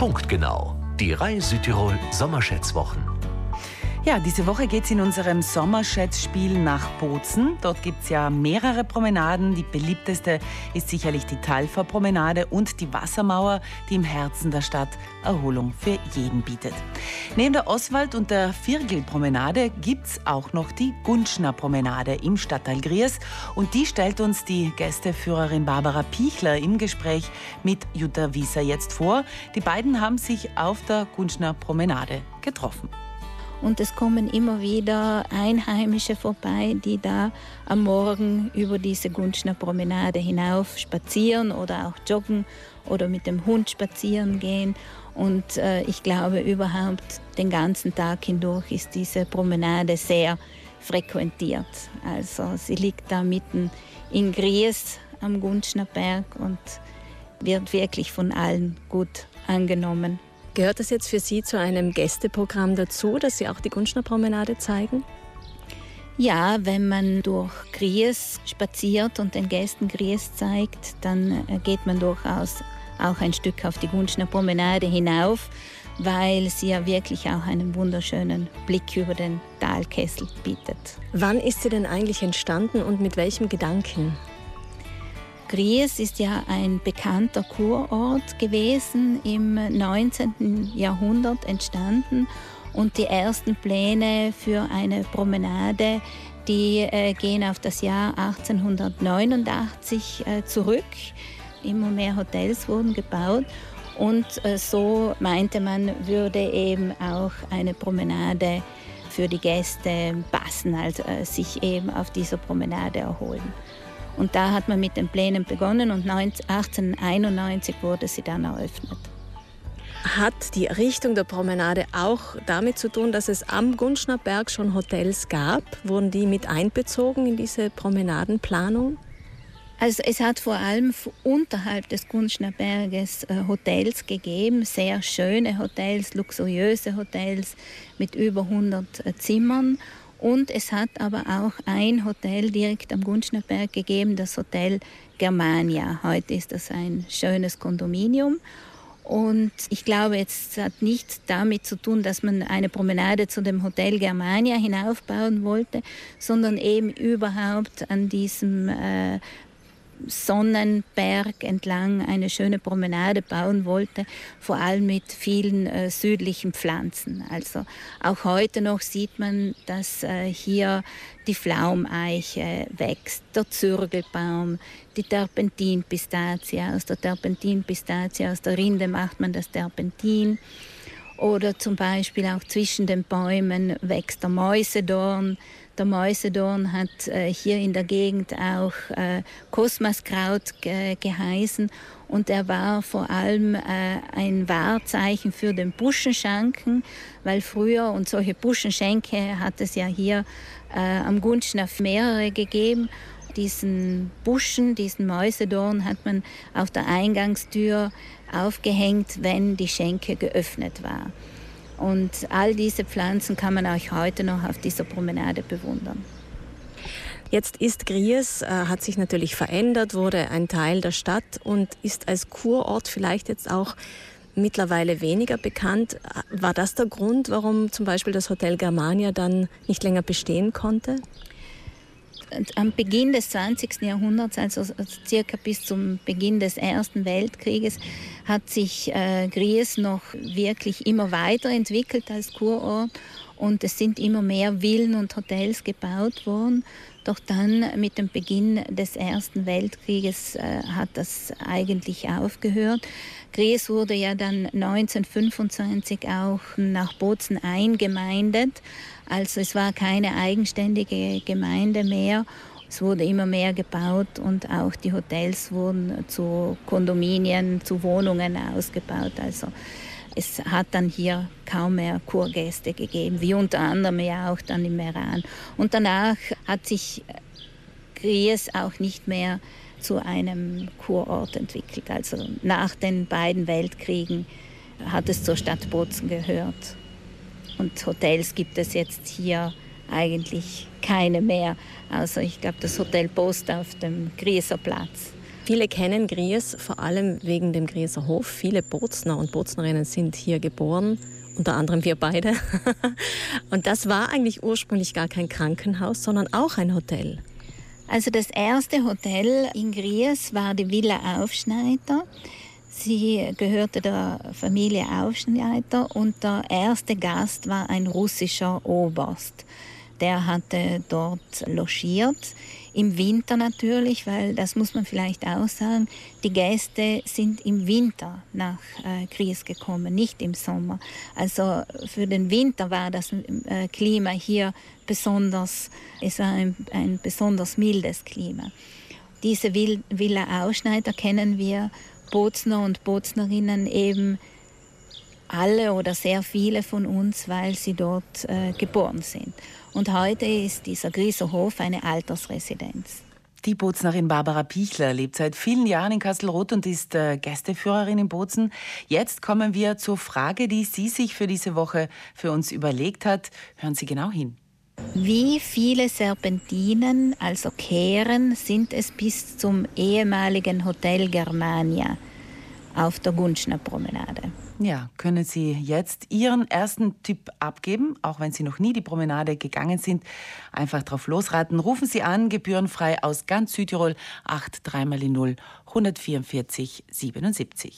Punktgenau. Die Reihe Südtirol Sommerschätzwochen. Ja, diese Woche geht es in unserem Sommerschätzspiel nach Bozen. Dort gibt es ja mehrere Promenaden. Die beliebteste ist sicherlich die Talfer Promenade und die Wassermauer, die im Herzen der Stadt Erholung für jeden bietet. Neben der Oswald- und der Virgel-Promenade gibt es auch noch die Gunschner Promenade im Stadtteil Griers. Und die stellt uns die Gästeführerin Barbara Pichler im Gespräch mit Jutta Wieser jetzt vor. Die beiden haben sich auf der Gunschner Promenade getroffen. Und es kommen immer wieder Einheimische vorbei, die da am Morgen über diese Gunschner Promenade hinauf spazieren oder auch joggen oder mit dem Hund spazieren gehen. Und äh, ich glaube, überhaupt den ganzen Tag hindurch ist diese Promenade sehr frequentiert. Also sie liegt da mitten in Gries am Gunschner Berg und wird wirklich von allen gut angenommen. Gehört das jetzt für Sie zu einem Gästeprogramm dazu, dass Sie auch die Gunschner Promenade zeigen? Ja, wenn man durch Gries spaziert und den Gästen Gries zeigt, dann äh, geht man durchaus auch ein Stück auf die Gunschner Promenade hinauf, weil sie ja wirklich auch einen wunderschönen Blick über den Talkessel bietet. Wann ist sie denn eigentlich entstanden und mit welchem Gedanken? Gries ist ja ein bekannter Kurort gewesen, im 19. Jahrhundert entstanden und die ersten Pläne für eine Promenade, die äh, gehen auf das Jahr 1889 äh, zurück. Immer mehr Hotels wurden gebaut und äh, so meinte man, würde eben auch eine Promenade für die Gäste passen, also äh, sich eben auf dieser Promenade erholen. Und da hat man mit den Plänen begonnen und 1891 wurde sie dann eröffnet. Hat die Richtung der Promenade auch damit zu tun, dass es am Gunschner Berg schon Hotels gab? Wurden die mit einbezogen in diese Promenadenplanung? Also es hat vor allem unterhalb des Gunschner Berges äh, Hotels gegeben, sehr schöne Hotels, luxuriöse Hotels mit über 100 äh, Zimmern. Und es hat aber auch ein Hotel direkt am Gunschnerberg gegeben, das Hotel Germania. Heute ist das ein schönes Kondominium. Und ich glaube, es hat nichts damit zu tun, dass man eine Promenade zu dem Hotel Germania hinaufbauen wollte, sondern eben überhaupt an diesem äh, Sonnenberg entlang eine schöne Promenade bauen wollte, vor allem mit vielen äh, südlichen Pflanzen. Also auch heute noch sieht man, dass äh, hier die Pflaumeiche wächst, der Zürgelbaum, die Terpentinpistazie. Aus der Terpentinpistazie, aus der Rinde macht man das Terpentin. Oder zum Beispiel auch zwischen den Bäumen wächst der Mäusedorn. Der Mäusedorn hat äh, hier in der Gegend auch äh, Kosmaskraut ge geheißen und er war vor allem äh, ein Wahrzeichen für den Buschenschanken, weil früher, und solche Buschenschenke hat es ja hier äh, am Gunschnaf mehrere gegeben, diesen Buschen, diesen Mäusedorn hat man auf der Eingangstür aufgehängt, wenn die Schenke geöffnet war. Und all diese Pflanzen kann man auch heute noch auf dieser Promenade bewundern. Jetzt ist Gries, äh, hat sich natürlich verändert, wurde ein Teil der Stadt und ist als Kurort vielleicht jetzt auch mittlerweile weniger bekannt. War das der Grund, warum zum Beispiel das Hotel Germania dann nicht länger bestehen konnte? Am Beginn des 20. Jahrhunderts, also circa bis zum Beginn des Ersten Weltkrieges, hat sich äh, Gries noch wirklich immer weiterentwickelt als Kurort und es sind immer mehr Villen und Hotels gebaut worden. Doch dann mit dem Beginn des Ersten Weltkrieges äh, hat das eigentlich aufgehört. Gries wurde ja dann 1925 auch nach Bozen eingemeindet. Also es war keine eigenständige Gemeinde mehr. Es wurde immer mehr gebaut und auch die Hotels wurden zu Kondominien, zu Wohnungen ausgebaut. Also es hat dann hier kaum mehr Kurgäste gegeben, wie unter anderem ja auch dann im Meran. Und danach hat sich Gries auch nicht mehr zu einem Kurort entwickelt. Also nach den beiden Weltkriegen hat es zur Stadt Bozen gehört. Und Hotels gibt es jetzt hier eigentlich keine mehr. Also ich glaube das Hotel Post auf dem Grieser Platz. Viele kennen Gries vor allem wegen dem Grieser Hof. Viele Bozner und Boznerinnen sind hier geboren, unter anderem wir beide. und das war eigentlich ursprünglich gar kein Krankenhaus, sondern auch ein Hotel. Also das erste Hotel in Gries war die Villa Aufschneider. Sie gehörte der Familie Aufschneider und der erste Gast war ein russischer Oberst. Der hatte dort logiert. Im Winter natürlich, weil das muss man vielleicht auch sagen, die Gäste sind im Winter nach äh, Gries gekommen, nicht im Sommer. Also für den Winter war das äh, Klima hier besonders, es war ein, ein besonders mildes Klima. Diese Villa Ausschneider kennen wir Bozner und Boznerinnen eben alle oder sehr viele von uns, weil sie dort äh, geboren sind. Und heute ist dieser Grieser Hof eine Altersresidenz. Die Boznerin Barbara Pichler lebt seit vielen Jahren in Kastelroth und ist äh, Gästeführerin in Bozen. Jetzt kommen wir zur Frage, die sie sich für diese Woche für uns überlegt hat. Hören Sie genau hin. Wie viele Serpentinen, also Kehren, sind es bis zum ehemaligen Hotel Germania auf der Gunschner Promenade? Ja, können Sie jetzt Ihren ersten Tipp abgeben, auch wenn Sie noch nie die Promenade gegangen sind. Einfach drauf losraten. Rufen Sie an, gebührenfrei aus ganz Südtirol, 8 3 mal 0 144 77.